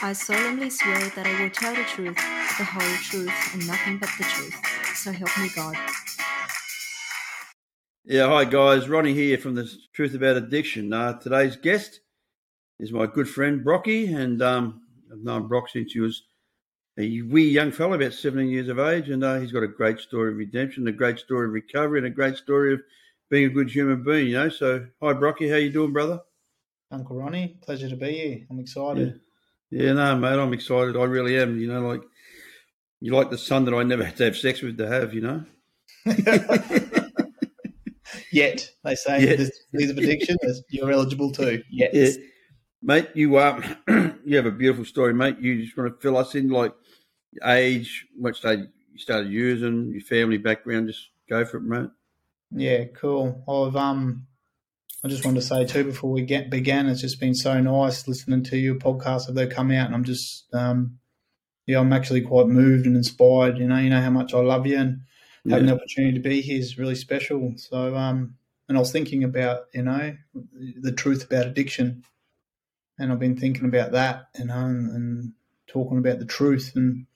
I solemnly swear that I will tell the truth, the whole truth, and nothing but the truth. So help me God. Yeah, hi guys, Ronnie here from the Truth About Addiction. Uh, today's guest is my good friend Brocky, and um, I've known Brock since he was a wee young fellow, about 17 years of age, and uh, he's got a great story of redemption, a great story of recovery, and a great story of being a good human being. You know, so hi Brocky, how you doing, brother? Uncle Ronnie, pleasure to be here. I'm excited. Yeah, yeah no, mate, I'm excited. I really am. You know, like you like the son that I never had to have sex with to have. You know. Yet they say Yet. disease of addiction, you're eligible too. Yet. Yeah. Mate, you um, you have a beautiful story, mate. You just want to fill us in, like age, what stage you started using, your family background. Just go for it, mate. Yeah, cool. I've um, I just wanted to say too before we get began, it's just been so nice listening to your podcast as they come out, and I'm just um, yeah, I'm actually quite moved and inspired. You know, you know how much I love you, and yeah. having the opportunity to be here is really special. So, um, and I was thinking about, you know, the truth about addiction, and I've been thinking about that, you know, and, and talking about the truth. And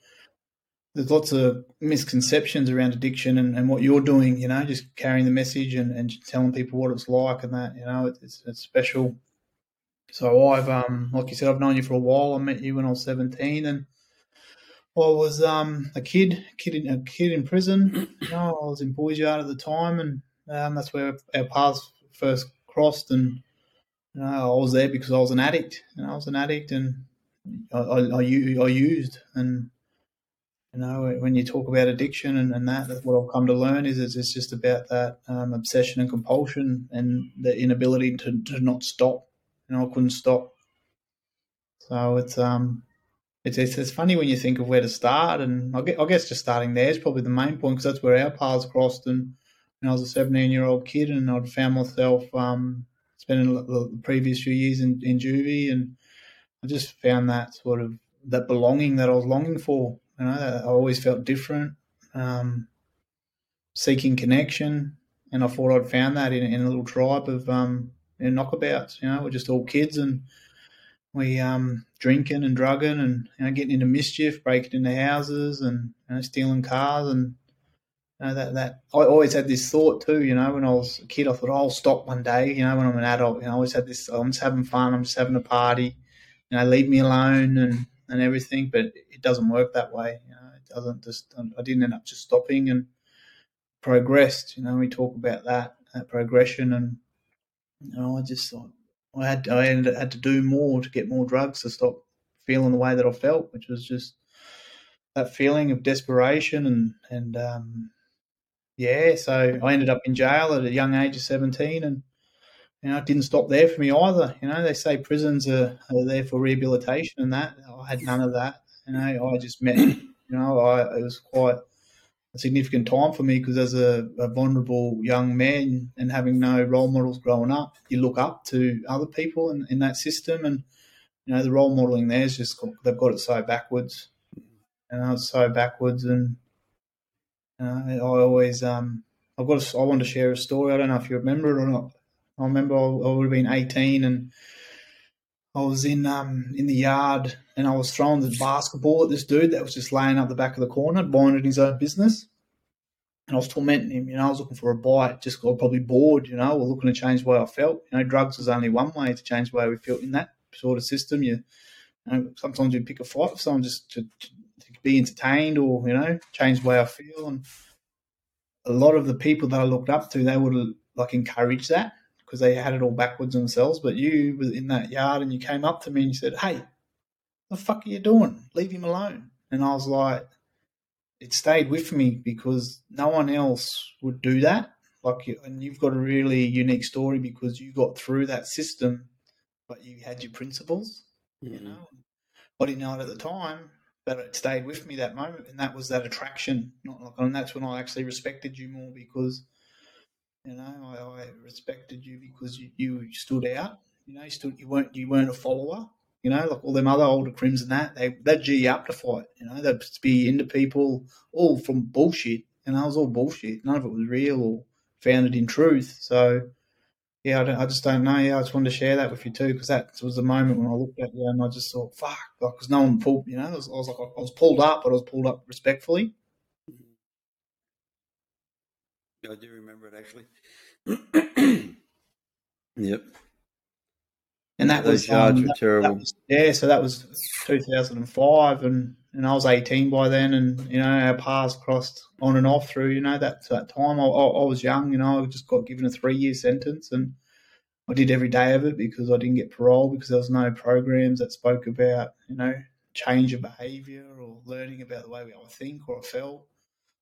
there's lots of misconceptions around addiction and, and, what you're doing, you know, just carrying the message and, and telling people what it's like and that, you know, it's, it's special. So I've, um, like you said, I've known you for a while. I met you when I was 17 and I was um, a kid, kid in, a kid in prison. You know, I was in Boys Yard at the time, and um, that's where our paths first crossed. And you know, I was there because I was an addict. and I was an addict, and I, I, I, I used. And you know, when you talk about addiction and, and that, what I've come to learn is it's, just about that um, obsession and compulsion and the inability to, to not stop. You know, I couldn't stop. So it's um it's, it's, it's funny when you think of where to start, and I guess just starting there is probably the main point because that's where our paths crossed. And when I was a 17 year old kid, and I'd found myself um, spending the previous few years in, in juvie, and I just found that sort of that belonging that I was longing for. You know, I always felt different, um, seeking connection, and I thought I'd found that in, in a little tribe of um, in knockabouts. You know, we're just all kids and we um, drinking and drugging and you know, getting into mischief, breaking into houses and you know, stealing cars and you know, that that I always had this thought too. You know, when I was a kid, I thought oh, I'll stop one day. You know, when I'm an adult, you know, I always had this. I'm just having fun. I'm just having a party. You know, leave me alone and and everything. But doesn't work that way. You know, it doesn't just. I didn't end up just stopping and progressed. You know, we talk about that, that progression and you know, I just thought I had I ended, had to do more to get more drugs to stop feeling the way that I felt, which was just that feeling of desperation and and um, yeah. So I ended up in jail at a young age of seventeen, and you know it didn't stop there for me either. You know they say prisons are, are there for rehabilitation and that. I had none of that. Know I just met. You know I it was quite a significant time for me because as a, a, vulnerable young man and having no role models growing up, you look up to other people in, in that system, and you know the role modeling there is just they've got it so backwards, and I was so backwards, and you know, I always um I've got a, I want to share a story. I don't know if you remember it or not. I remember I, I would have been eighteen and. I was in um in the yard and I was throwing the basketball at this dude that was just laying up the back of the corner, minding his own business. And I was tormenting him, you know, I was looking for a bite, just got probably bored, you know, or looking to change the way I felt. You know, drugs is only one way to change the way we felt in that sort of system. You, you know, sometimes you pick a fight with someone just to, to, to be entertained or, you know, change the way I feel. And a lot of the people that I looked up to, they would like encourage that because they had it all backwards themselves. But you were in that yard and you came up to me and you said, Hey, the fuck are you doing? Leave him alone. And I was like, it stayed with me because no one else would do that. Like, and you've got a really unique story because you got through that system, but you had your principles. Mm-hmm. You know, I didn't know it at the time, but it stayed with me that moment, and that was that attraction. Not like, and that's when I actually respected you more because, you know, I, I respected you because you, you stood out. You know, you stood. You weren't. You weren't a follower. You know, like all them other older crims and that, they they'd G up to fight. You know, they'd be into people all from bullshit. And that was all bullshit. None of it was real or founded in truth. So yeah, I, I, just don't know. Yeah, I just wanted to share that with you too because that was the moment when I looked at you and I just thought, fuck, because no one pulled, you know, I was, I was, like, I was pulled up, but I was pulled up respectfully. Mm-hmm. I do remember it actually. yep. And that Those was yards um, were that- terrible. that was- yeah, so that was 2005, and and I was 18 by then, and you know our paths crossed on and off through you know that that time. I, I, I was young, you know, I just got given a three year sentence, and I did every day of it because I didn't get parole because there was no programs that spoke about you know change of behaviour or learning about the way we I think or I felt.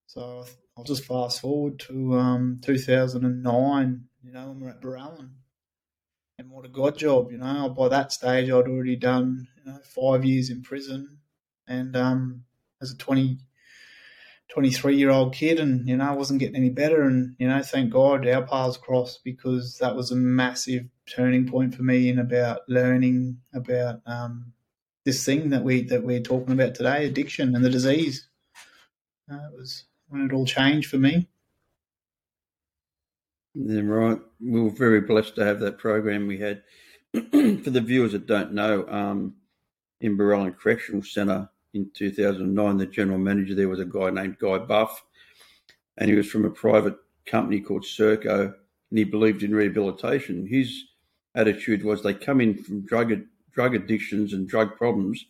So I'll just fast forward to um, 2009, you know, when we're at Borallon and what a god job, you know. By that stage, I'd already done you know, five years in prison, and um, as a 20, 23 year old kid, and you know, I wasn't getting any better. And you know, thank God our paths crossed because that was a massive turning point for me in about learning about um, this thing that we that we're talking about today, addiction and the disease. Uh, it was when it all changed for me. Yeah, right. We were very blessed to have that program we had. For the viewers that don't know, um, in Borallon Correctional Centre in 2009, the general manager there was a guy named Guy Buff, and he was from a private company called Serco, and he believed in rehabilitation. His attitude was they come in from drug drug addictions and drug problems.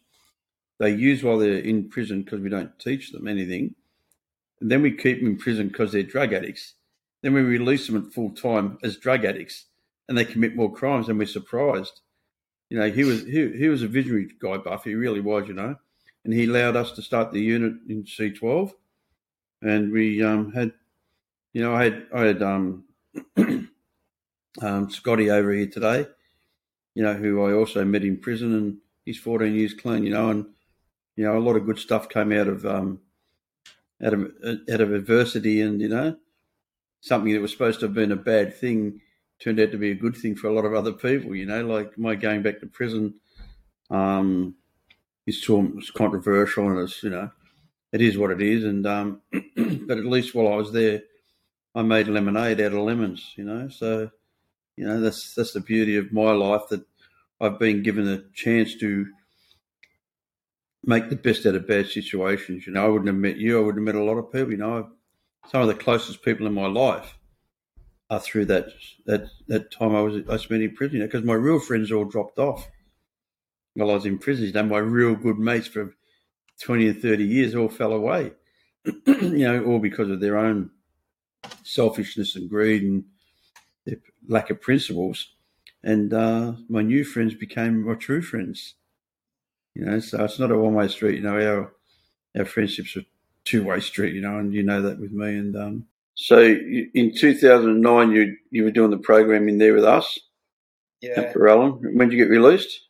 They use while they're in prison because we don't teach them anything, and then we keep them in prison because they're drug addicts. Then we release them at full time as drug addicts, and they commit more crimes, and we're surprised. You know, he was he, he was a visionary guy, Buff. He really was, you know, and he allowed us to start the unit in C12, and we um, had, you know, I had I had um, um, Scotty over here today, you know, who I also met in prison, and he's 14 years clean, you know, and you know, a lot of good stuff came out of um, out of out of adversity, and you know, something that was supposed to have been a bad thing turned out to be a good thing for a lot of other people. You know, like my going back to prison um, is controversial, and it's you know, it is what it is. And um, but at least while I was there, I made lemonade out of lemons. You know, so you know that's that's the beauty of my life that I've been given a chance to make the best out of bad situations. You know, I wouldn't have met you. I wouldn't have met a lot of people. You know, some of the closest people in my life are through that that that time I was I spent in prison. Because my real friends all dropped off while I was in prison. You know, my real good mates for twenty and thirty years all fell away. you know, all because of their own selfishness and greed and their lack of principles. And uh, my new friends became my true friends. You know, so it's not a one way street. You know, our our friendships are two way street. You know, and you know that with me. And um, so you, in 2009, you you were doing the program in there with us Yeah. at Borallon. When did you get released?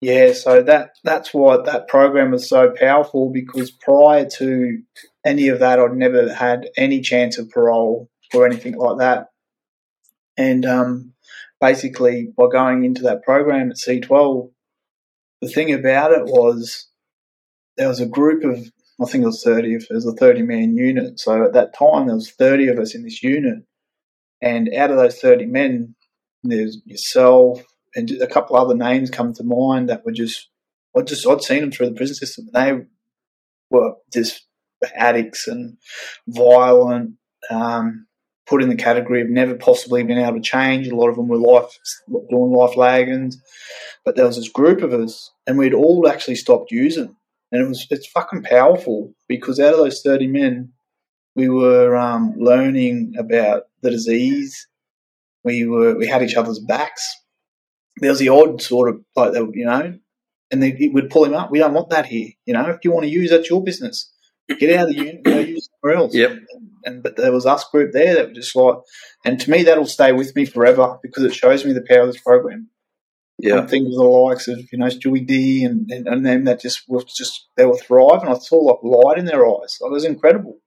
Yeah, so that that's why that program was so powerful because prior to any of that, I'd never had any chance of parole or anything like that. And um, basically, by going into that program at C12, the thing about it was there was a group of I think it was thirty. It was a thirty man unit. So at that time, there was thirty of us in this unit, and out of those thirty men, there's yourself, and a couple other names come to mind that were just I just I'd seen them through the prison system. They were just addicts and violent, um, put in the category of never possibly been able to change. A lot of them were life doing life lagons, but there was this group of us, and we'd all actually stopped using, and it was it's fucking powerful because out of those thirty men, we were um, learning about the disease. We were we had each other's backs there was the odd sort of like you know, and they it would pull him up. We don't want that here. You know, if you want to use, that's your business. Get out of the unit, go use somewhere else. Yep. And but there was us group there that were just like, and to me that'll stay with me forever because it shows me the power of this program. Yeah. Think of the likes of you know Stewie D and, and and them that just were just they were thriving. I saw like light in their eyes. Like, it was incredible.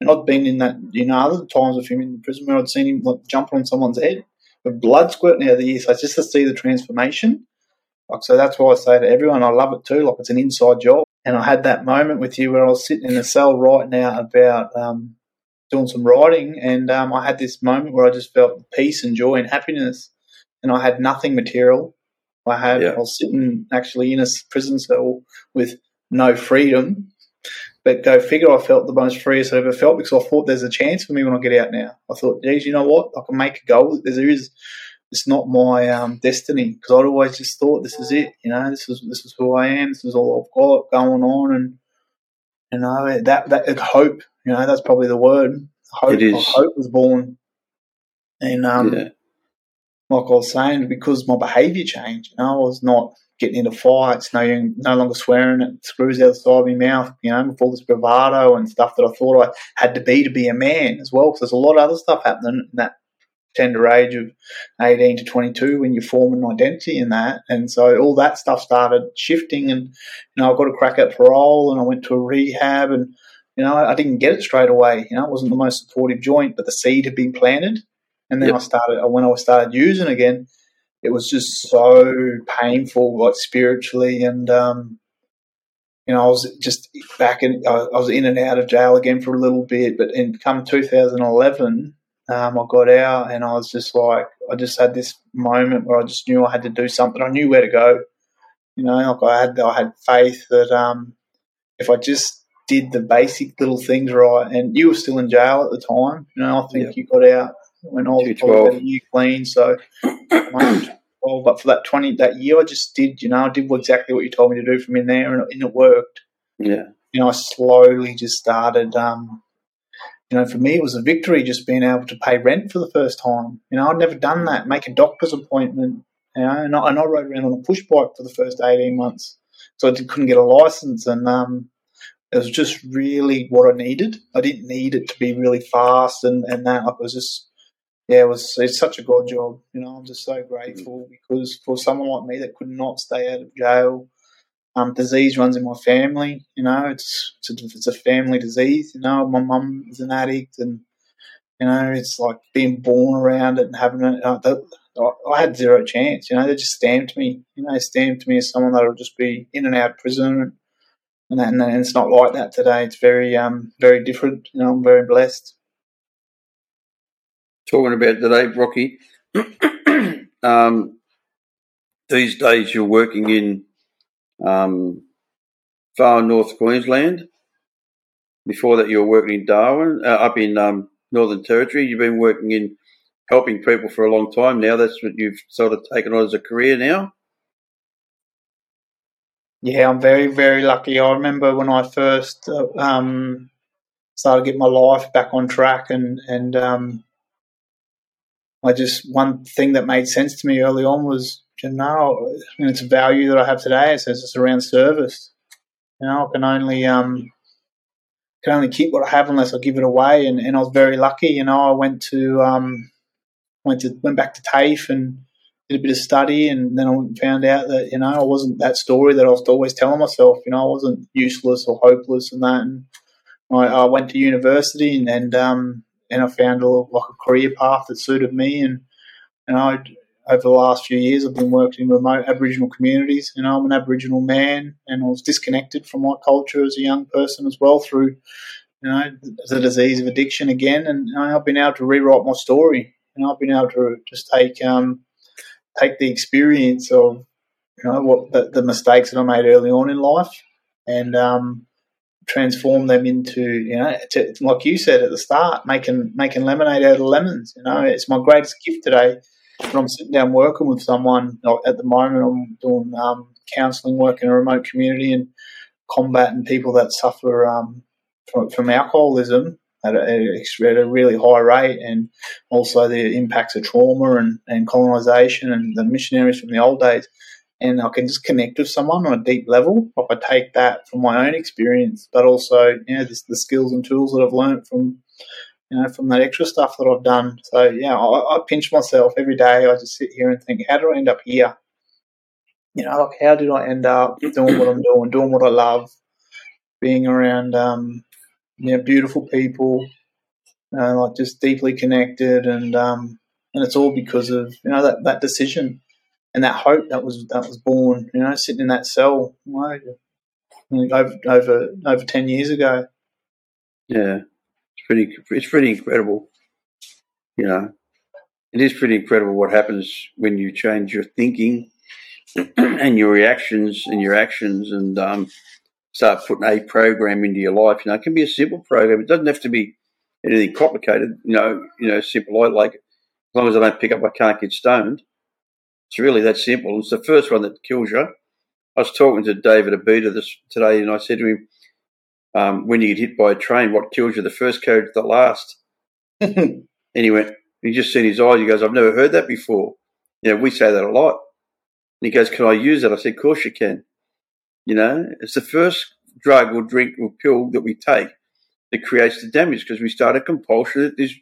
And I'd been in that you know other times with him in the prison where I'd seen him like jumping on someone's head with blood squirting out of the ears. So just to see the transformation. Like so that's why I say to everyone, I love it too. Like it's an inside job. And I had that moment with you where I was sitting in a cell right now about um, doing some writing, and um, I had this moment where I just felt peace and joy and happiness, and I had nothing material. I had Yeah. I was sitting actually in a prison cell with no freedom. But go figure, I felt the most freest I ever felt because I thought there's a chance for me when I get out now. I thought, geez, you know what? I can make a goal. There is, it's not my um, destiny because I'd always just thought this is it. You know, this is this is who I am. This is all I've got going on, and you know that that hope. You know, that's probably the word. Hope. It is. Hope was born, and um, yeah. Like I was saying, because my behaviour changed. You know, I was not getting into fights, no, no longer swearing at screws out the side of my mouth. You know, with all this bravado and stuff that I thought I had to be to be a man as well. Because there's a lot of other stuff happening in that tender age of 18 to 22 when you form an identity in that. And so all that stuff started shifting. And, you know, I got a crack at parole and I went to a rehab and, you know, I didn't get it straight away. You know, it wasn't the most supportive joint, but the seed had been planted. And then Yep. I started, when I started using again, it was just so painful, like spiritually. And, um, you know, I was just back in, I was in and out of jail again for a little bit. But in come 2011, um, I got out and I was just like, I just had this moment where I just knew I had to do something. I knew where to go. You know, like I had, I had faith that um, if I just did the basic little things right, and you were still in jail at the time. You know, I think Yeah. you got out when all, was Two probably twelve. about a year clean. So, but for that twenty that year, I just did. You know, I did exactly what you told me to do from in there, and it, and it worked Yeah. you know, I slowly just started. Um, you know, for me, it was a victory just being able to pay rent for the first time. You know, I'd never done that. Make a doctor's appointment. You know, and I, and I rode around on a push bike for the first eighteen months, so I couldn't get a license, and um, it was just really what I needed. I didn't need it to be really fast and and that. Like, it was just. Yeah, it was. It's such a god job, you know. I'm just so grateful because for someone like me that could not stay out of jail, um, disease runs in my family. You know, it's it's a, it's a family disease. You know, my mum is an addict, and you know, it's like being born around it and having it. Uh, that, I- had zero chance. You know, they just stamped me. You know, they stamped me as someone that'll just be in and out of prison, and and, and it's not like that today. It's very um very different. You know, I'm very blessed. Talking about today, Brocky. um, these days, you're working in um, far north Queensland. Before that, you were working in Darwin, uh, up in um, Northern Territory. You've been working in helping people for a long time now. That's what you've sort of taken on as a career now. Yeah, I'm very, very lucky. I remember when I first uh, um, started getting my life back on track, and and um, I just one thing that made sense to me early on was, you know, I mean, it's a value that I have today. It says it's around service. You know, I can only um, can only keep what I have unless I give it away, and, and I was very lucky. You know, I went to um, went to went back to TAFE and did a bit of study, and then I found out that you know I wasn't that story that I was always telling myself. You know, I wasn't useless or hopeless and that. And I, I went to university, and and, um, and I found a like a career path that suited me. And you know, over the last few years, I've been working in remote Aboriginal communities. You know, I'm an Aboriginal man, and I was disconnected from my culture as a young person as well through you know the disease of addiction again. And I've been able to rewrite my story. And I've been able to just take um, take the experience of you know what the, the mistakes that I made early on in life and um, transform them into you know to, like you said at the start making making lemonade out of lemons you know it's my greatest gift today when I'm sitting down working with someone at the moment I'm doing um, counselling work in a remote community and combating people that suffer um, from, from alcoholism at a, at a really high rate and also the impacts of trauma and, and colonisation and the missionaries from the old days. And I can just connect with someone on a deep level. Like I take that from my own experience, but also you know just the skills and tools that I've learned from you know from that extra stuff that I've done. So yeah, I, I pinch myself every day. I just sit here and think, how did I end up here? You know, like how did I end up doing what I'm doing, doing what I love, being around um, you know beautiful people, uh, like just deeply connected, and um, and it's all because of you know that, that decision and that hope that was that was born. You know, sitting in that cell, over over over ten years ago. Yeah. It's pretty. It's pretty incredible. You know, it is pretty incredible what happens when you change your thinking and your reactions and your actions and um, start putting a program into your life. You know, it can be a simple program. It doesn't have to be anything complicated. You know, you know, simple. Like. As long as I don't pick up, I can't get stoned. It's really that simple. It's the first one that kills you. I was talking to David Abita this today, and I said to him, um, "When you get hit by a train, what kills you? The first carriage, the last." and he went. He just seen his eyes. He goes, "I've never heard that before." You know, we say that a lot. And he goes, "Can I use that?" I said, "Of course you can." You know, it's the first drug or drink or pill that we take that creates the damage because we start a compulsion that is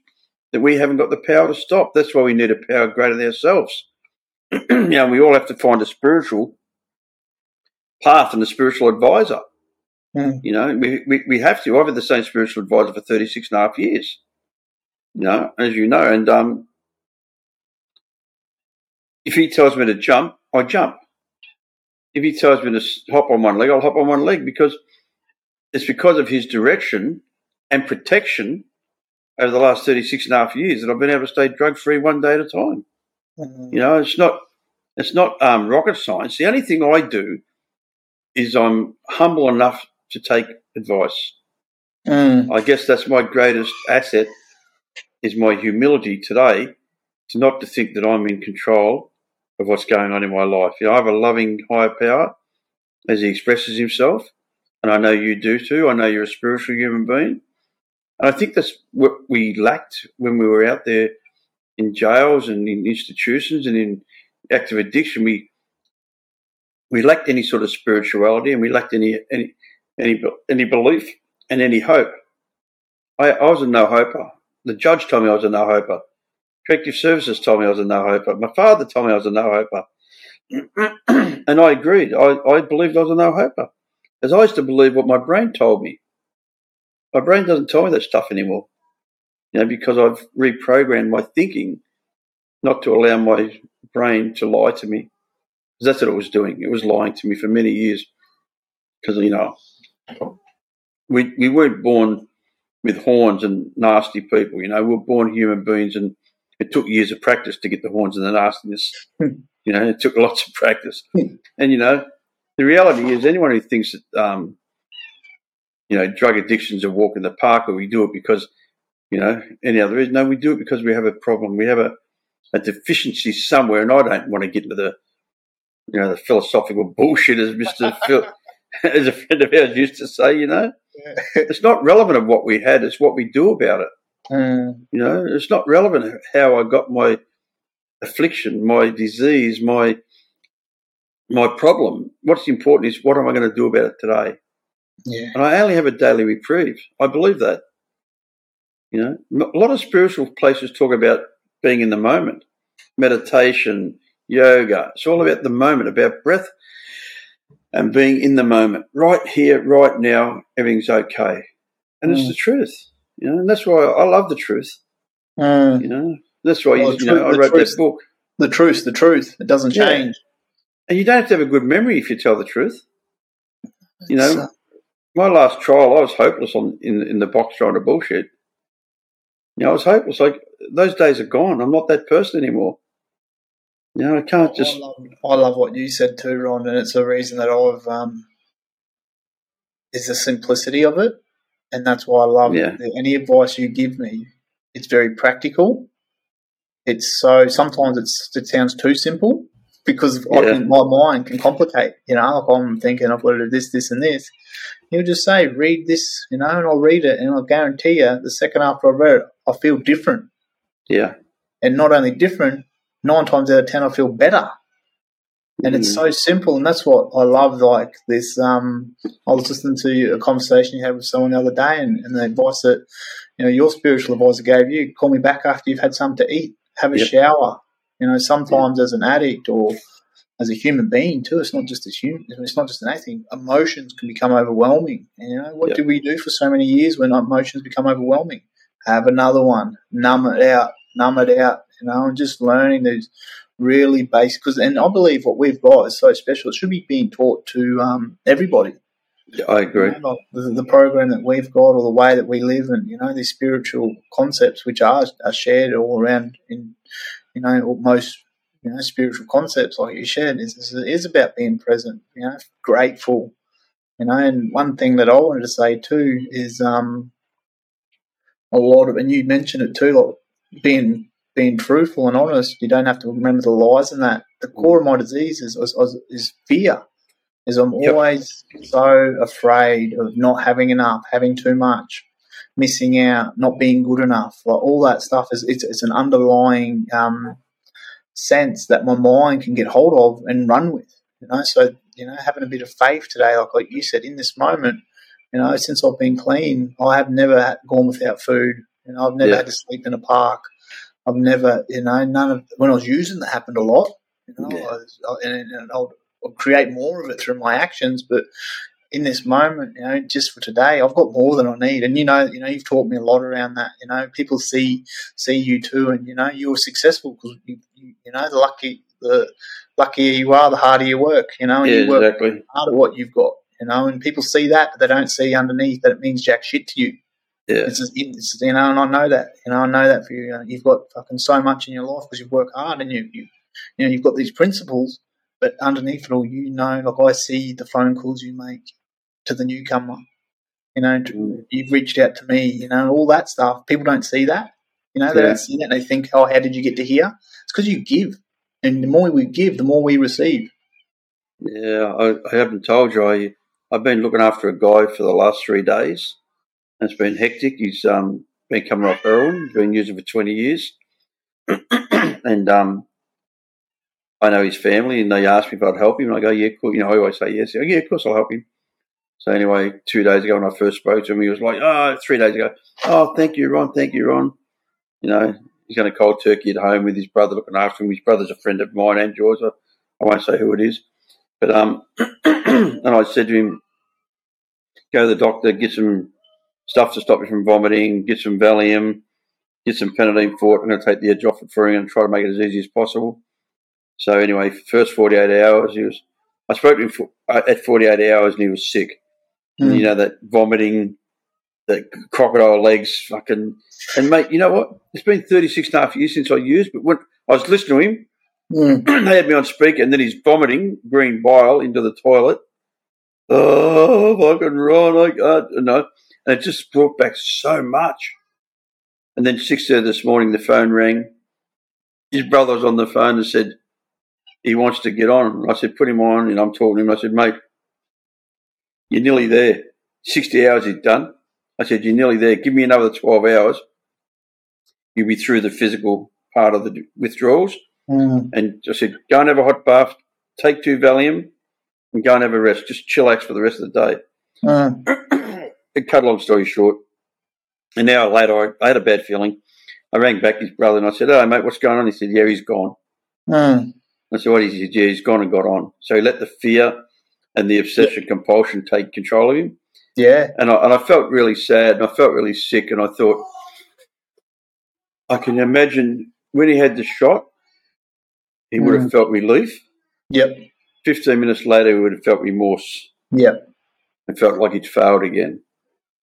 that we haven't got the power to stop. That's why we need a power greater than ourselves. you know, we all have to find a spiritual path and a spiritual advisor. Mm. You know, we, we, we have to. I've had the same spiritual advisor for 36 and a half years. You know, as you know, and um, if he tells me to jump, I jump. If he tells me to hop on one leg, I'll hop on one leg because it's because of his direction and protection over the last 36 and a half years that I've been able to stay drug free one day at a time. Mm-hmm. You know, it's not it's not um, rocket science. The only thing I do is I'm humble enough to take advice. Mm. I guess that's my greatest asset is my humility today to not to think that I'm in control of what's going on in my life. You know, I have a loving higher power as he expresses himself, and I know you do too. I know you're a spiritual human being. And I think that's what we lacked when we were out there in jails and in institutions and in active addiction. We we lacked any sort of spirituality and we lacked any any any, any belief and any hope. I, I was a no hoper. The judge told me I was a no hoper. Corrective Services told me I was a no hoper. My father told me I was a no hoper. and I agreed. I, I believed I was a no hoper. As I used to believe what my brain told me. My brain doesn't tell me that stuff anymore. You know, because I've reprogrammed my thinking not to allow my brain to lie to me. Because that's what it was doing. It was lying to me for many years. Because, you know, we, we weren't born with horns and nasty people. You know, we were born human beings, and it took years of practice to get the horns and the nastiness. Hmm. you know, it took lots of practice. Hmm. and you know, the reality is, anyone who thinks that um, you know drug addiction's a walk in the park, or we do it because you know any other reason, no, we do it because we have a problem. We have a, a deficiency somewhere, and I don't want to get into the you know the philosophical bullshit as Mister Phil. as a friend of ours used to say, you know, yeah. it's not relevant of what we had; it's what we do about it. Mm. You know, it's not relevant how I got my affliction, my disease, my my problem. What's important is what am I going to do about it today? Yeah. And I only have a daily reprieve. I believe that. You know, a lot of spiritual places talk about being in the moment, meditation, yoga. It's all about the moment, about breath and being in the moment, right here, right now, everything's okay. And mm. it's the truth, you know, and that's why I love the truth. Mm. You know, that's why well, you, you know, I wrote truth, that book. The truth, the truth, it doesn't yeah. change. And you don't have to have a good memory if you tell the truth. You know, uh, my last trial, I was hopeless on in in the box trying to bullshit. You know, I was hopeless. Like those days are gone. I'm not that person anymore. You know, I can't just. I love, I love, what you said too, Ron, and it's a reason that I've um, is the simplicity of it, and that's why I love yeah. any advice you give me. It's very practical. It's so sometimes it's it sounds too simple because yeah. can, my mind can complicate. You know, like I'm thinking I've got to do this, this, and this. He'll just say, "Read this," you know, and I'll read it, and I'll guarantee you, the second after I've read it, I feel different. Yeah, and not only different, nine times out of ten, I feel better. And mm. it's so simple, and that's what I love. Like this, um, I was listening to a conversation you had with someone the other day, and, and the advice that you know your spiritual advisor gave you: call me back after you've had something to eat, have a yep. shower. You know, sometimes yep. as an addict or as a human being too, it's not just as human. It's not just an anything. Emotions can become overwhelming. You know, what yep. do we do for so many years when emotions become overwhelming? Have another one, numb it out, numb it out you know, and just learning these really basic. Because, and I believe what we've got is so special. It should be being taught to um, everybody. Yeah, I agree. You know, the, the program that we've got, or the way that we live, and you know these spiritual concepts which are are shared all around in you know most you know spiritual concepts like you shared is is about being present. You know, grateful. You know, and one thing that I wanted to say too is um a lot of, and you mentioned it too, like being being truthful and honest. You don't have to remember the lies and that. The core of my disease is is, is fear is I'm Yep. always so afraid of not having enough, having too much, missing out, not being good enough. Like all that stuff is it's, it's an underlying um, sense that my mind can get hold of and run with. You know, so you know, having a bit of faith today, like like you said, in this moment, you know, since I've been clean, I have never gone without food. You know, I've never Yeah. had to sleep in a park. I've never, you know, none of when I was using that happened a lot. You know, Yeah. I was, I, and, and I'll, I'll create more of it through my actions. But in this moment, you know, just for today, I've got more than I need. And you know, you know, you've taught me a lot around that. You know, people see see you too, and you know, you're successful because you, you, know, the lucky the luckier you are, the harder you work. You know, and Yeah, you work exactly. hard at what you've got. You know, and people see that, but they don't see underneath that it means jack shit to you. Yeah, It's, just, it's you know, and I know that. You know, I know that for you. You know, you've got fucking so much in your life because you've worked hard and you, you, you know, you've got these principles. But underneath it all, you know, like I see the phone calls you make to the newcomer. You know, to, Mm. you've reached out to me. You know, all that stuff. People don't see that. You know, they Yeah. don't see that. They think, oh, how did you get to here? Because you give, and the more we give, the more we receive. yeah. I, I haven't told you. I I've been looking after a guy for the last three days. And it's been hectic. He's um been coming off heroin. He's been using for twenty years, and um. I know his family, and they asked me if I'd help him. And I go, "Yeah, cool." You know, I always say yes. Go, yeah, of course I'll help him. So anyway, two days ago when I first spoke to him, he was like, "Oh, three days ago, oh, thank you, Ron, thank you, Ron." You know, he's going to cold turkey at home with his brother looking after him. His brother's a friend of mine and yours. I, I won't say who it is, but um, and I said to him, "Go to the doctor, get some stuff to stop you from vomiting, get some Valium, get some Panadine for it. I'm going to take the edge off it for him and try to make it as easy as possible." So anyway, first 48 hours, he was. I spoke to him for, uh, at 48 hours, and he was sick. And, you know that vomiting, the crocodile legs, fucking. And mate, you know what? It's been 36 and a half years since I used, but when I was listening to him, Mm. they had me on speaker, and then he's vomiting green bile into the toilet. Oh, fucking Ron, I can't, know. And it just brought back so much. And then six thirty this morning, the phone rang. His brother was on the phone and said he wants to get on. I said, put him on. And I'm talking to him. I said, mate, you're nearly there. Sixty hours he'd done. I said, you're nearly there. Give me another twelve hours. You'll be through the physical part of the withdrawals. Mm. And I said, go and have a hot bath, take two Valium, and go and have a rest. Just chillax for the rest of the day. Mm. to cut a long story short, an hour later, I, I had a bad feeling. I rang back his brother and I said, "Oh, mate, what's going on?" He said, "Yeah, he's gone." Mm. I said, "What?" He said, "Yeah, he's gone and got on." So he let the fear and the obsession compulsion take control of him, Yeah. and I, and I felt really sad and I felt really sick, and I thought, I can imagine when he had the shot, he would have felt relief. Yep. Fifteen minutes later, he would have felt remorse Yep. and felt like he'd failed again.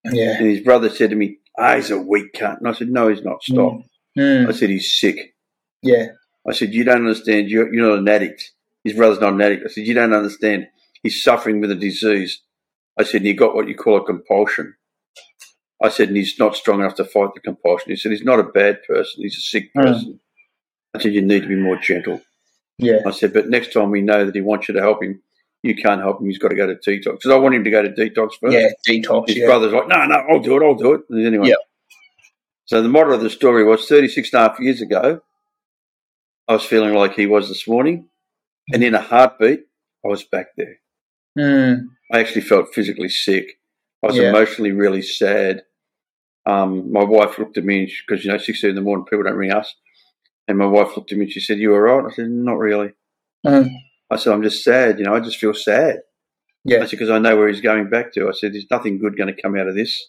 Yeah. And his brother said to me, "Ah, he's a weak cunt." And I said, "No, he's not. Stop." Mm. I said, "He's sick." Yeah. I said, "You don't understand. You're, you're not an addict. His brother's not an addict." I said, "You don't understand. He's suffering with a disease." I said, and "You got what you call a compulsion." I said, "And he's not strong enough to fight the compulsion." He said, "He's not a bad person. He's a sick Mm. person." I said, "You need to be more gentle." Yeah. I said, "But next time we know that he wants you to help him, you can't help him. He's got to go to detox." Because I want him to go to detox first. Yeah. Detox. His Yeah. brother's like, no, no, I'll do it, I'll do it. And anyway. Yep. So the moral of the story was 36 and a half years ago, I was feeling like he was this morning. And in a heartbeat, I was back there. Mm. I actually felt physically sick. I was Yeah. emotionally really sad. Um, my wife looked at me because, you know, 6 in the morning, people don't ring us. And my wife looked at me and she said, You all right? I said, Not really. Mm. I said, I'm just sad. You know, I just feel sad. I Yeah. said, because I know where he's going back to. I said, there's nothing good going to come out of this.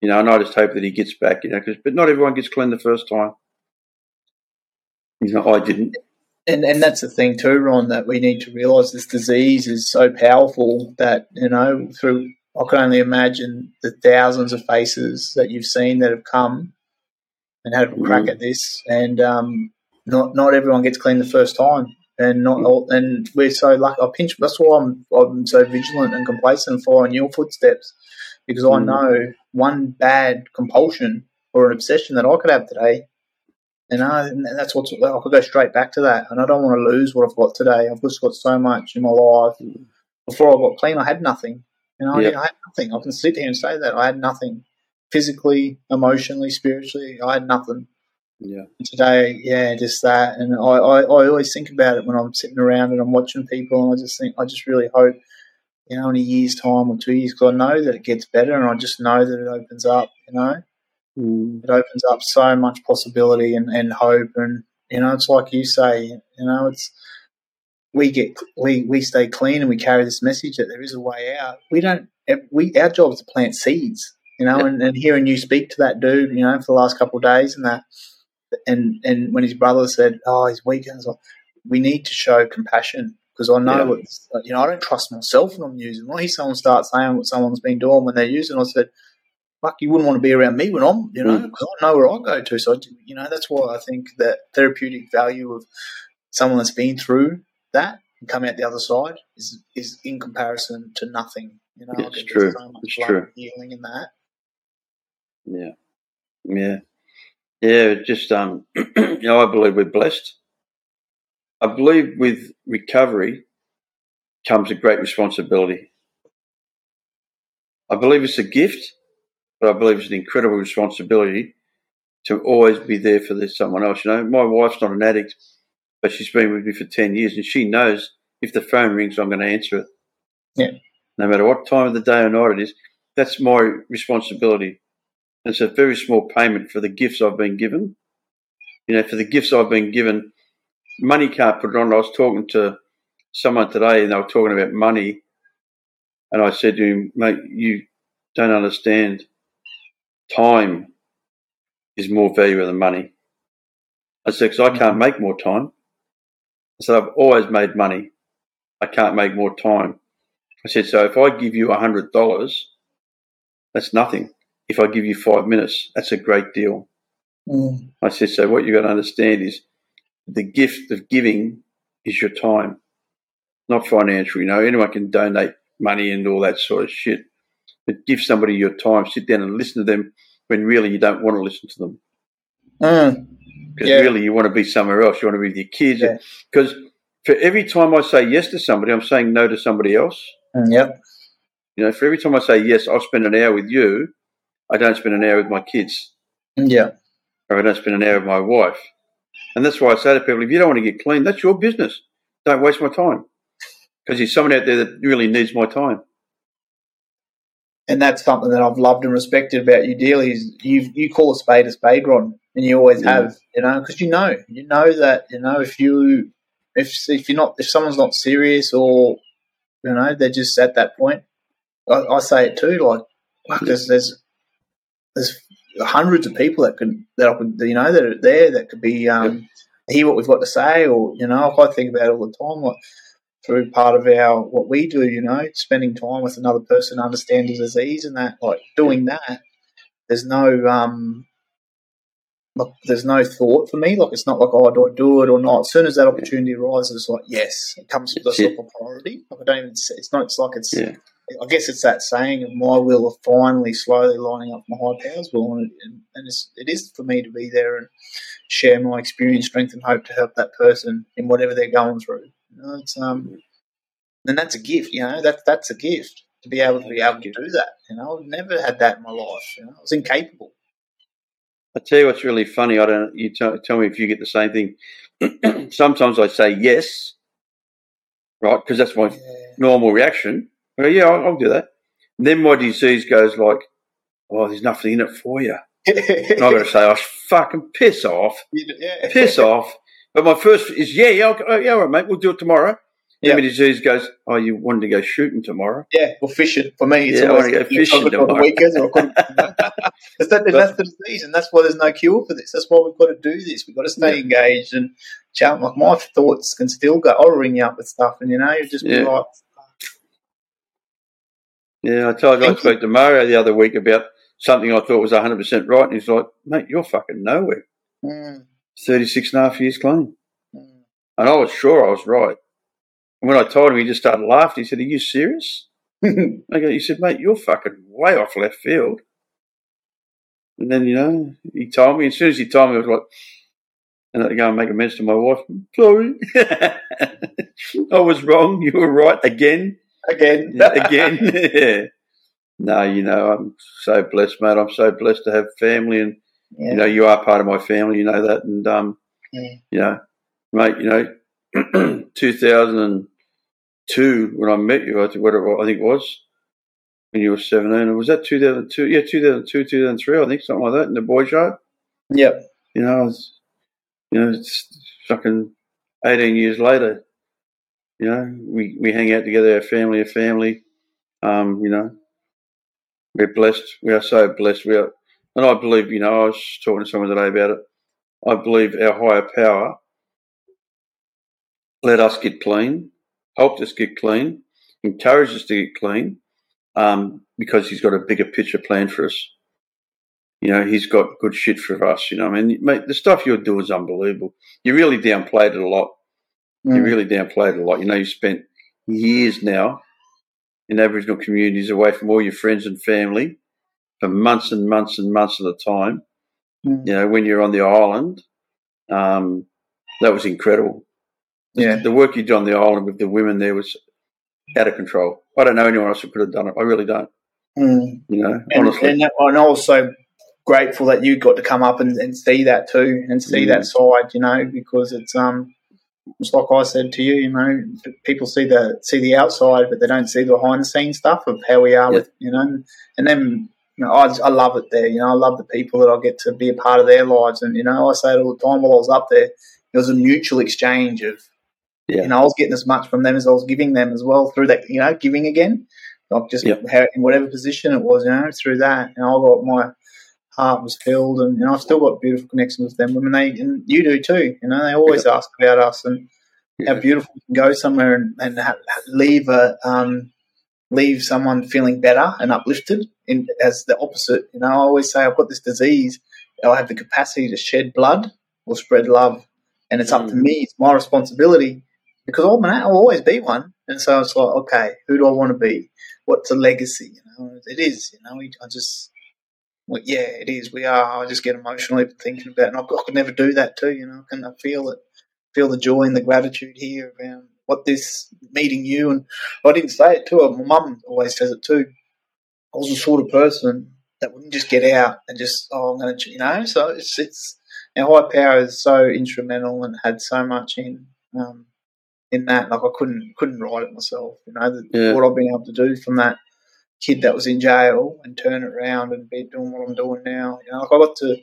You know, and I just hope that he gets back, you know, 'cause- but not everyone gets clean the first time. You know, I didn't. And and that's the thing too, Ron, that we need to realise this disease is so powerful that you know through I can only imagine the thousands of faces that you've seen that have come and had a crack Mhm. at this, and um, not not everyone gets clean the first time, and not all, and we're so lucky. I pinch. That's why I'm I'm so vigilant and complacent and following your footsteps because I Mhm. know one bad compulsion or an obsession that I could have today. You know, and that's what's I could go straight back to that, and I don't want to lose what I've got today. I've just got so much in my life. Before I got clean, I had nothing. You know, Yep. I had nothing. I can sit here and say that I had nothing, physically, emotionally, spiritually. I had nothing Yeah. today. Yeah, just that. And I, I, I always think about it when I'm sitting around and I'm watching people, and I just think, I just really hope, you know, in a year's time or two years, because I know that it gets better, and I just know that it opens up. You know, Mm. it opens up so much possibility and, and hope, and you know, it's like you say, you know, it's we get we we stay clean and we carry this message that there is a way out. We don't. We our job is to plant seeds. You know, and, and hearing you speak to that dude, you know, for the last couple of days and that, and and when his brother said, "Oh, he's weak," I like, we need to show compassion because I know Yeah. it's you know I don't trust myself when I'm using. When I hear someone start saying what someone's been doing when they're using, I said, "Fuck, you wouldn't want to be around me when I'm you know Mm. because I know where I go to." So you know that's why I think that therapeutic value of someone that's been through that and come out the other side is is in comparison to nothing. You know, It's true. so much It's true. healing in that. Yeah. Yeah. Yeah, just um you know, I believe we're blessed. I believe with recovery comes a great responsibility. I believe it's a gift, but I believe it's an incredible responsibility to always be there for this someone else. You know, my wife's not an addict, but she's been with me for ten years and she knows if the phone rings I'm gonna answer it. Yeah. No matter what time of the day or night it is, that's my responsibility. And It's a very small payment for the gifts I've been given. You know, for the gifts I've been given, money can't put it on. I was talking to someone today and they were talking about money. And I said to him, mate, you don't understand. Time is more valuable than money. I said, because I can't make more time. I said, I've always made money. I can't make more time. I said, so if I give you a hundred dollars, that's nothing. If I give you five minutes, that's a great deal. Mm. I said, so what you've got to understand is the gift of giving is your time, not financial. You know, anyone can donate money and all that sort of shit, but give somebody your time, sit down and listen to them when really you don't want to listen to them Mm. because Yeah. really you want to be somewhere else. You want to be with your kids. Yeah. Because for every time I say yes to somebody, I'm saying no to somebody else. Mm, Yep. You know, for every time I say yes, I'll spend an hour with you. I don't spend an hour with my kids. Yeah. or I don't spend an hour with my wife. And that's why I say to people, if you don't want to get clean, that's your business. Don't waste my time. Because there's someone out there that really needs my time. And that's something that I've loved and respected about you dearly. Is you you call a spade a spade, Ron, and you always Yeah. have, you know, because you know, you know that you know if you if if you're not if someone's not serious or you know they're just at that point. I, I say it too, like fuck, there's there's there's hundreds of people that could that I could you know that are there that could be um hear what we've got to say, or you know, I think about it all the time, like through part of our what we do, you know, spending time with another person, understand the disease and that, like doing that. There's no um, like there's no thought for me. Like it's not like oh, do I do it or not? As soon as that opportunity arises, it's like yes, it comes with a of priority. Like I don't even. It's not. It's like it's. Yeah. I guess it's that saying of my will of finally slowly lining up my high powers will, and, it, and it's, it is for me to be there and share my experience, strength, and hope to help that person in whatever they're going through. You know, it's um, and that's a gift. You know, that's that's a gift to be able to be able to do that. You know, I've never had that in my life. You know, I was incapable. I tell you what's really funny. I don't. You tell, tell me if you get the same thing. Sometimes I say yes, right? Because that's my Yeah. normal reaction. I go, yeah, I'll, I'll do that. And then my disease goes like, oh, there's nothing in it for you. And I've got to say, oh, fucking piss off. yeah. piss off. But my first is, yeah, yeah, I'll, oh, yeah, all right, mate, we'll do it tomorrow. Yeah. Then my disease goes, oh, you wanted to go shooting tomorrow? Yeah, well, fishing for me. It's Yeah, I always wanna go fishing tomorrow. weekends. Or that's, that, that's the disease, and that's why there's no cure for this. That's why we've got to do this. We've got to stay engaged and challenge. Like my thoughts can still go. I'll ring you up with stuff, and you know, you just be Yeah. like, Yeah, I told I spoke to Mario the other week about something I thought was 100% right, and he's like, mate, you're fucking nowhere. mm, 36 and a half years clean. mm. And I was sure I was right. And when I told him, he just started laughing. He said, Are you serious? I go, he said, mate, you're fucking way off left field. And then, you know, he told me, as soon as he told me, I was like, and I had to go and make amends to my wife. Sorry. I was wrong. You were right again. again, again. no, you know, I'm so blessed, mate. I'm so blessed to have family and, yeah. you know, you are part of my family. You know that. And, um, Yeah. you know, mate, you know, 2002 when I met you, I think what it was, I think it was when you were 17. Was that 2002? Yeah, 2002, 2003, I think, something like that in the boys' yard. yep, You know, I was, you know, it's fucking 18 years later. You know, we, we hang out together, our family, a family. Um, you know, we're blessed. We are so blessed. We are, and I believe, you know, I was talking to someone today about it. I believe our higher power let us get clean, helped us get clean, encouraged us to get clean, um, because he's got a bigger picture plan for us. You know, he's got good shit for us. You know, I mean, mate, the stuff you're doing is unbelievable. You really downplayed it a lot. You Mm. really downplayed it a lot. You know, you spent years now in Aboriginal communities away from all your friends and family for months and months and months at a time. Mm. You know, when you're on the island, um, that was incredible. yeah, The work you did on the island with the women there was out of control. I don't know anyone else who could have done it. I really don't. Mm. You know, and, honestly. and, and I was grateful that you got to come up and, and see that too, and see Mm. that side, you know, because it's um, it's like I said to you, you know, people see the see the outside, but they don't see the behind the scenes stuff of how we are Yeah. with, you know, and then. You know, I, I love it there. You know, I love the people that I get to be a part of their lives, and you know, I say it all the time. While I was up there, it was a mutual exchange of Yeah. you know, I was getting as much from them as I was giving them as well through that, you know, giving again, like just Yep. how, in whatever position it was, you know, through that. And I got my heart was filled, and you know, I've still got beautiful connections with them. Women, they and you do too. You know, they always ask about us and how beautiful we can go somewhere and, and ha- leave a um, leave someone feeling better and uplifted. In as the opposite, you know, I always say I've got this disease. I have the capacity to shed blood or spread love, and it's up to Mm. me. It's my responsibility because I'm an, I'll always be one. And so it's like, okay, who do I want to be? What's a legacy? You know, it is. You know, I just, well, yeah, it is. We are. I just get emotional even thinking about, it. and I, I could never do that too. You know, I can I feel it, feel the joy and the gratitude here around what this meeting you and I didn't say it to her. My mum always says it too. I was the sort of person that wouldn't just get out and just, oh, I'm going to, you know. So it's it's our high power is so instrumental and had so much in um, in that. Like I couldn't couldn't write it myself. You know, the, Yeah. what I've been able to do from that kid that was in jail and turn it around and be doing what I'm doing now. You know, like I got to.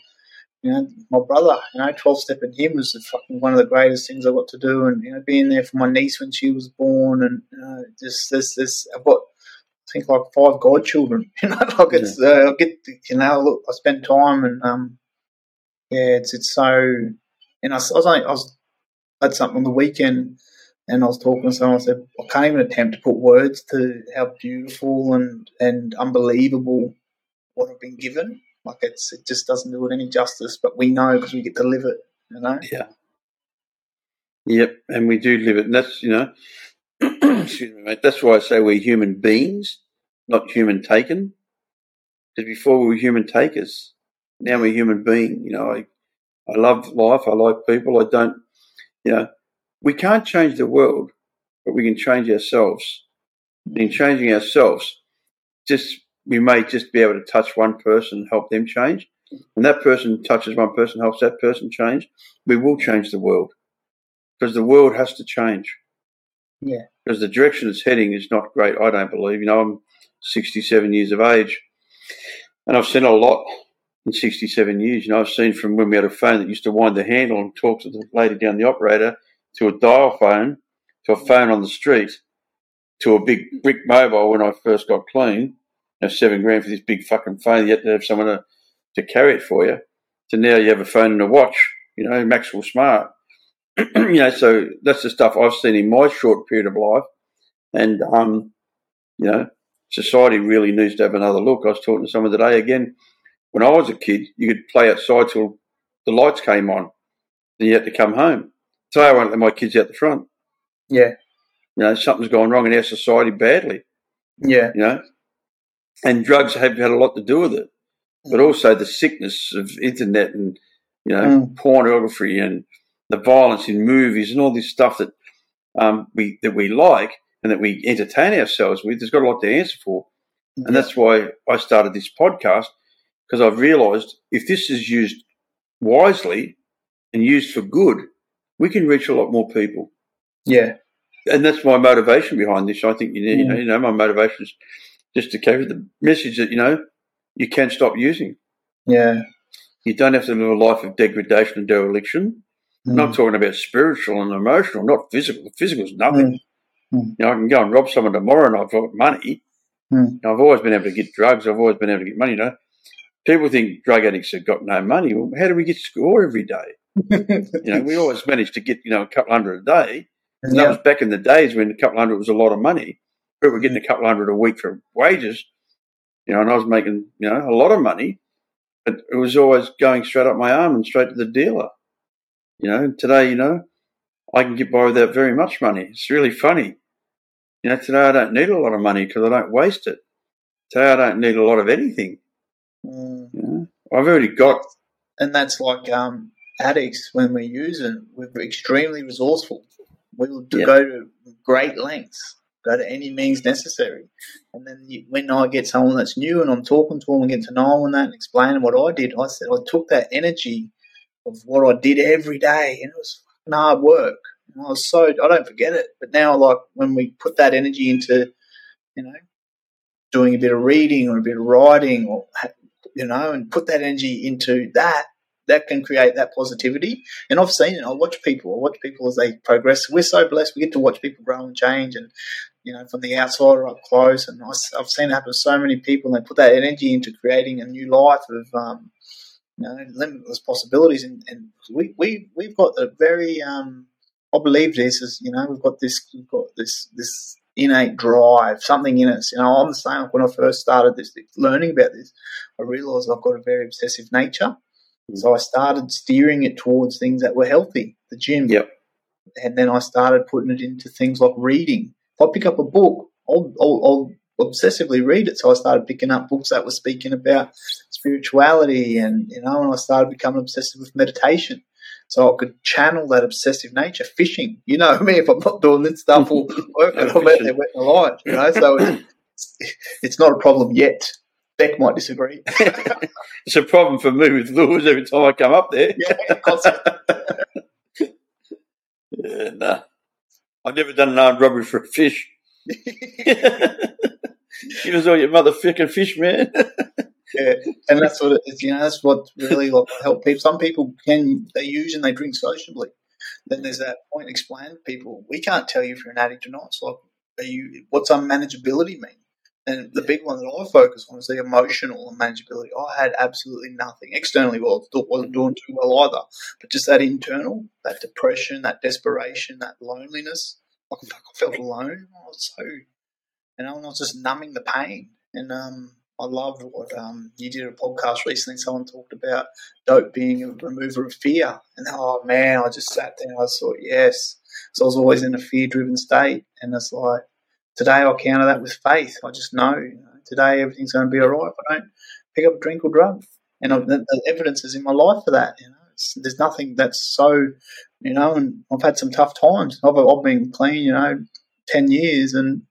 You know, my brother, you know, 12 step and him was the fucking one of the greatest things I got to do. And, you know, being there for my niece when she was born and, you know, just this, this, I've got, think like five godchildren, you know, like it's, uh, I get, you know, look, I spend time and, um, yeah, it's, it's so, and I, was- I was only, I was, I had something on the weekend and I was talking to someone, I said, I can't even attempt to put words to how beautiful and, and unbelievable what I've been given. Like it's, it just doesn't do it any justice, but we know because we get to live it, you know? Yeah. Yep, and we do live it, and that's you know, excuse me, mate. That's why I say we're human beings, not human taken. Because before we were human takers, now we're human being. You know, I, I love life. I like people. I don't, you know, we can't change the world, but we can change ourselves. And in changing ourselves, just we may just be able to touch one person and help them change. And that person touches one person, helps that person change, we will change the world because the world has to change. Yeah. Because the direction it's heading is not great, I don't believe. You know, I'm 67 years of age and I've seen a lot in 67 years. You know, I've seen from when we had a phone that used to wind the handle and talk to the lady down the operator to a dial phone to a phone on the street to a big brick mobile when I first got clean. Know, seven grand for this big fucking phone. You had to have someone to, to carry it for you. So now you have a phone and a watch, you know, Maxwell Smart. you know, so that's the stuff I've seen in my short period of life. And, um, you know, society really needs to have another look. I was talking to someone today again. When I was a kid, you could play outside till the lights came on, and you had to come home. Today, I won't let my kids out the front. Yeah. You know, something's gone wrong in our society badly. Yeah. You know, and drugs have had a lot to do with it, but also the sickness of internet and you know Mm. pornography and the violence in movies and all this stuff that um, we that we like and that we entertain ourselves with. There's got a lot to answer for. And that's why I started this podcast because I've realized if this is used wisely and used for good, we can reach a lot more people. Yeah. And that's my motivation behind this. I think you, need, you, know, Mm. you know, my motivation is just to carry the message that, you know, you can stop using. Yeah. You don't have to live a life of degradation and dereliction. I'm Mm. not talking about spiritual and emotional, not physical. Physical is nothing. Mm. Mm. You know, I can go and rob someone tomorrow and I've got money. Mm. I've always been able to get drugs. I've always been able to get money. You know, people think drug addicts have got no money. Well, how do we get score every day? You know, we always manage to get you know a couple hundred a day. And that was back in the days when a couple hundred was a lot of money. We were getting a couple hundred a week for wages. You know, and I was making you know a lot of money, but it was always going straight up my arm and straight to the dealer. You know, today, you know, I can get by without very much money. It's really funny. You know, today I don't need a lot of money because I don't waste it. Today I don't need a lot of anything. Mm. You know, I've already got and that's like um, addicts when we use it, we're extremely resourceful. We will Yeah. go to great lengths, go to any means necessary. And then you, when I get someone that's new and I'm talking to them and getting to know them and that and explaining what I did, I said I took that energy of what I did every day and it was hard work. And I was so I don't forget it. But now, like when we put that energy into, you know, doing a bit of reading or a bit of writing or you know, and put that energy into that, that can create that positivity. And I've seen it. I watch people. I watch people as they progress. We're so blessed. We get to watch people grow and change, and you know, from the outside or up close. And I, have seen it happen to so many people. And they put that energy into creating a new life of, um, you know, limitless possibilities. And, and we we we've got a very, um, I believe this is, you know, we've got this, we've got this this innate drive, something in us. You know, I'm the same. When I first started this, learning about this, I realised I've got a very obsessive nature. Mm. So I started steering it towards things that were healthy, the gym. Yep. And then I started putting it into things like reading. If I pick up a book, I'll, I'll, I'll obsessively read it. So I started picking up books that were speaking about spirituality and, you know, and I started becoming obsessive with meditation. So I could channel that obsessive nature. Fishing, you know me, if I'm not doing this stuff or working, I'm out there wetting the line, you know. So it's, it's not a problem yet. Beck might disagree. it's a problem for me with lures every time I come up there. yeah. Yeah, nah. I've never done an armed robbery for a fish. Give us all your motherfucking fish, man. yeah, and that's what it is. You know, that's what really like, help people. Some people can they use and they drink sociably. Then there's that point explain to people. We can't tell you if you're an addict or not. It's like, are you? What's unmanageability mean? And the big one that I focus on is the emotional unmanageability. I had absolutely nothing externally. Well, I wasn't doing too well either, but just that internal, that depression, that desperation, that loneliness. Like I felt alone. I was so, you know, and I was just numbing the pain. And um, I loved what um, you did a podcast recently. Someone talked about dope being a remover of fear, and oh man, I just sat there and I thought, yes. So I was always in a fear-driven state, and it's like today I counter that with faith. I just know, you know today everything's going to be all right if I don't pick up a drink or drug, and the, the evidence is in my life for that. You know, it's, there's nothing that's so, you know, and I've had some tough times. I've, I've been clean, you know, ten years, and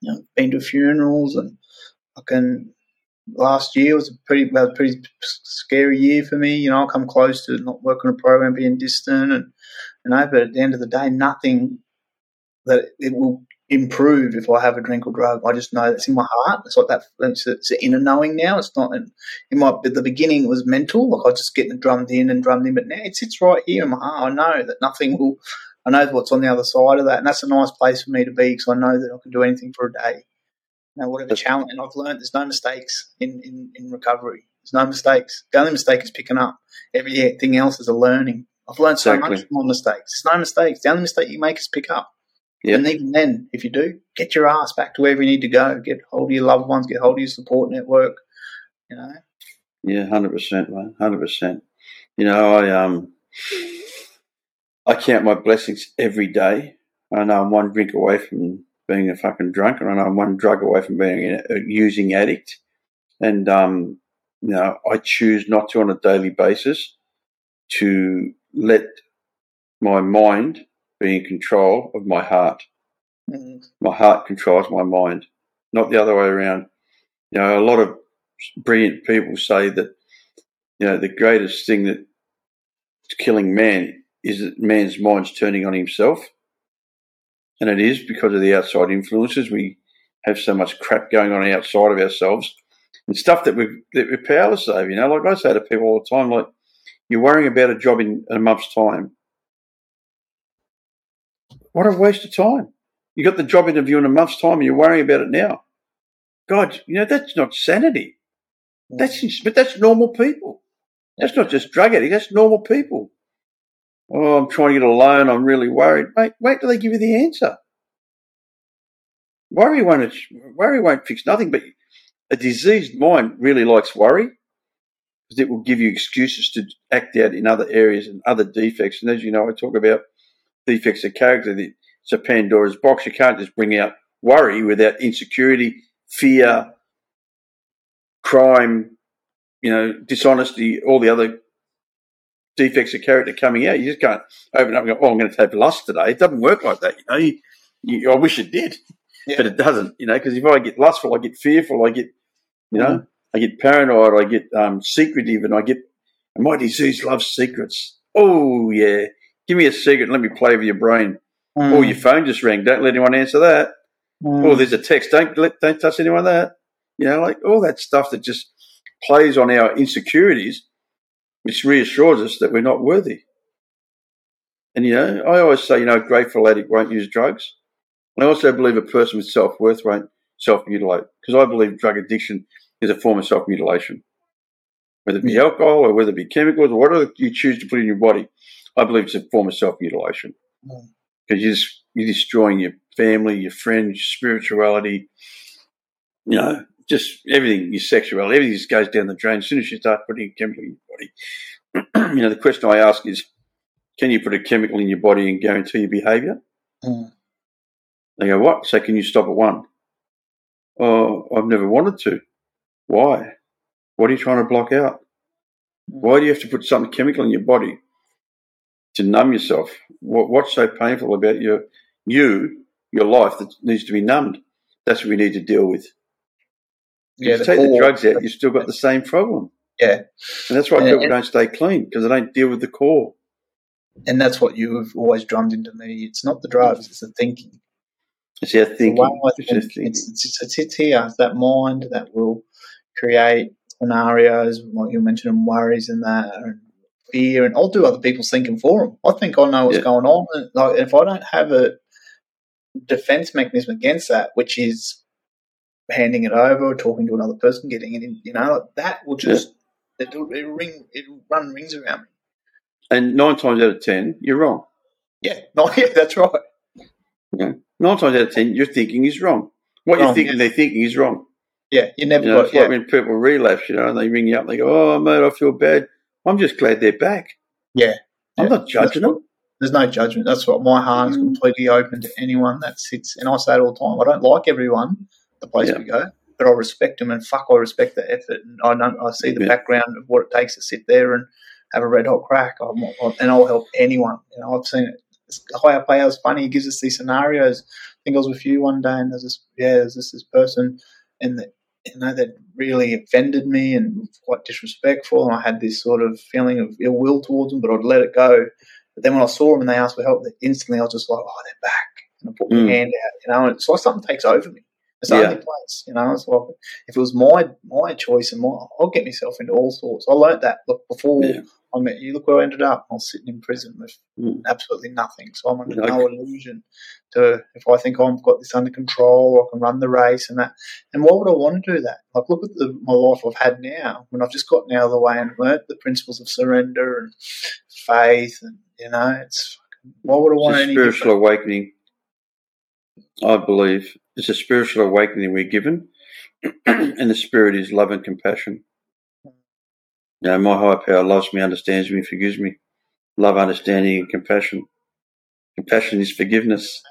you know, been to funerals and I can. Last year was a pretty well, pretty scary year for me. You know, I come close to not working a program, being distant, and you know, but at the end of the day, nothing that it will improve if I have a drink or drug. I just know it's in my heart. It's like that. It's, it's an inner knowing now. It's not. In, it might. At the beginning, it was mental. Like I was just getting drummed in and drummed in, but now it sits right here in my heart. I know that nothing will. I know what's on the other side of that, and that's a nice place for me to be because I know that I can do anything for a day. Now, whatever challenge, and I've learned there's no mistakes in, in, in recovery. There's no mistakes. The only mistake is picking up. Everything else is a learning. I've learned so Exactly. much from my mistakes. There's no mistakes. The only mistake you make is pick up. Yeah. And even then, if you do, get your ass back to wherever you need to go. Get hold of your loved ones. Get hold of your support network. You know. Yeah, hundred percent, man, hundred percent. You know, I um, I count my blessings every day. I know I'm one drink away from being a fucking drunk, and I know I'm one drug away from being a, using addict. And um, you know, I choose not to on a daily basis to let my mind be in control of my heart. Mm. My heart controls my mind, not the other way around. You know, a lot of brilliant people say that you know the greatest thing that's killing man is that man's mind's turning on himself, and it is because of the outside influences. We have so much crap going on outside of ourselves and stuff that we that we're powerless over. You know, like I say to people all the time, like you're worrying about a job in a month's time. What a waste of time! You got the job interview in a month's time, and you're worrying about it now. God, you know that's not sanity. Mm. That's but that's normal people. That's not just drug addicts. That's normal people. Oh, I'm trying to get a loan. I'm really worried. Mate, wait till they give you the answer. Worry won't worry won't fix nothing. But a diseased mind really likes worry because it will give you excuses to act out in other areas and other defects. And as you know, I talk about defects of character. It's a Pandora's box. You can't just bring out worry without insecurity, fear, crime, you know, dishonesty, all the other defects of character coming out. You just can't open up and go, "Oh, I'm going to have lust today." It doesn't work like that. You know, you, you, I wish it did, Yeah. but it doesn't. You know, because if I get lustful, I get fearful, I get, you know, I get paranoid, I get um, secretive, and I get. And my disease loves secrets. Oh yeah, give me a secret. and Let me play with your brain. Mm. Oh, your phone just rang. Don't let anyone answer that. Mm. Oh, there's a text. Don't let, don't touch anyone that. You know, like all that stuff that just plays on our insecurities, which reassures us that we're not worthy. And you know, I always say, you know, a grateful addict won't use drugs. I also believe a person with self worth won't self mutilate because I believe drug addiction is a form of self mutilation. Whether it be alcohol or whether it be chemicals or whatever you choose to put in your body, I believe it's a form of self mutilation Mm. because you're, just, you're destroying your family, your friends, your spirituality, you know, just everything, your sexuality, everything just goes down the drain as soon as you start putting a chemical in your body. you know, the question I ask is, can you put a chemical in your body and guarantee your behaviour? Mm. They go, what? So can you stop at one? Oh, I've never wanted to. Why? What are you trying to block out? Why do you have to put something chemical in your body to numb yourself? What, what's so painful about your you, your life that needs to be numbed? That's what we need to deal with. Yeah, if you the take the drugs out, you've still got the same problem. Yeah, And that's why And- people and- don't stay clean because they don't deal with the core. and that's what you've always drummed into me. It's not the drugs; it's the thinking. It's our The thinking. It's think, thinking. it's, it's, it's, it's here. It's that mind that will create scenarios, like you mentioned, and worries and that, and fear, and I'll do other people's thinking for them. I think I know what's Yeah. going on. And, like, if I don't have a defense mechanism against that, which is handing it over, or talking to another person, getting it in, you know, that will just it'll, it'll ring, it'll run rings around me. And nine times out of ten, you're wrong. Yeah, no, yeah, that's right. Yeah. Nine times out of ten, your thinking is wrong. What Wrong, you're thinking, yeah. they're thinking is wrong. Yeah, you never You know, got. it's Yeah, like when people relapse, you know, and they ring you up and they go, "Oh, mate, I feel bad." I'm just glad they're back. yeah. I'm Yeah, not judging that's them. There's no judgment. That's what my heart is Mm. completely open to anyone that sits. And I say it all the time. I don't like everyone, the place Yeah. we go, but I respect them and fuck, I respect the effort. And I know I see the Yeah. background of what it takes to sit there and have a red hot crack. I'm, I- and I'll help anyone. You know, I've seen it. Higher player's funny. He gives us these scenarios. I think I was with you one day, and there's this yeah, there's this this person, and the, you know that really offended me and quite disrespectful, and I had this sort of feeling of ill will towards them, but I'd let it go. But then when I saw them and they asked for help, instantly I was just like, oh, they're back, and I put Mm. my hand out, you know. And it's like something takes over me. It's the Yeah. only place, you know. Like if it was my my choice and my, I'll get myself into all sorts. I learnt that look before Yeah. I met you. Look where I ended up. I was sitting in prison with Mm. absolutely nothing. So I'm under Okay. no illusion to if I think I've got this under control, I can run the race and that. And why would I want to do that? Like, look at the, my life I've had now. When I've just gotten out of the way and learnt the principles of surrender and faith, and you know, it's fucking, why would I want It's a any spiritual different? awakening. I believe it's a spiritual awakening we're given, and the spirit is love and compassion. You know, my higher power loves me, understands me, forgives me. Love, understanding, and compassion. Compassion is forgiveness.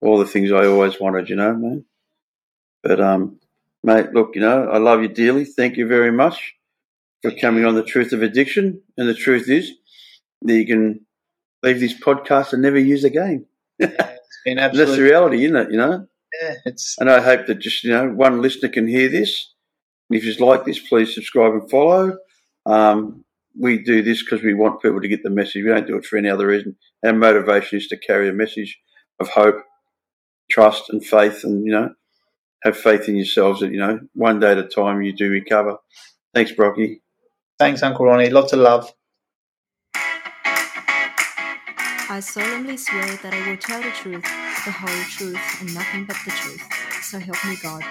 All the things I always wanted, you know, man. But um, mate, look, you know, I love you dearly. Thank you very much for coming on the truth of addiction. And the truth is that you can leave this podcast and never use again. Yeah, it's been That's the reality, isn't it? You know. Yeah, it's And I hope that just you know one listener can hear this. If you like this, please subscribe and follow. Um, we do this because we want people to get the message. We don't do it for any other reason. Our motivation is to carry a message of hope, trust, and faith, and you know, have faith in yourselves that you know one day at a time you do recover. Thanks, Brocky. thanks, Uncle Ronnie. Lots of love. I solemnly swear that I will tell the truth, the whole truth, and nothing but the truth. So help me God.